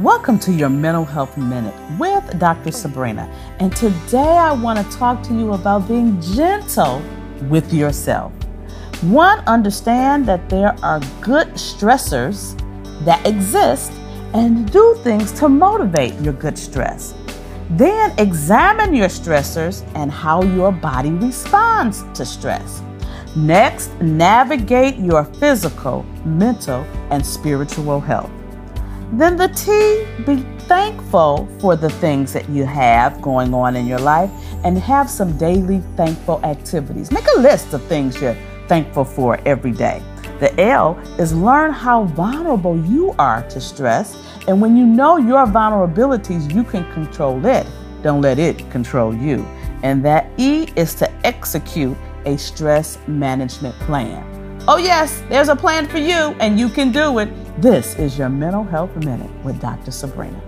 Welcome to your Mental Health Minute with Dr. Sabrina. And today I want to talk to you about being gentle with yourself. One, understand that there are good stressors that exist and do things to motivate your good stress. Then examine your stressors and how your body responds to stress. Next, navigate your physical, mental, and spiritual health. Then the T, be thankful for the things that you have going on in your life and have some daily thankful activities. Make a list of things you're thankful for every day. The L is learn how vulnerable you are to stress. And when you know your vulnerabilities, you can control it. Don't let it control you. And that E is to execute a stress management plan. Oh, yes, there's a plan for you, and you can do it. This is your Mental Health Minute with Dr. Sabrina.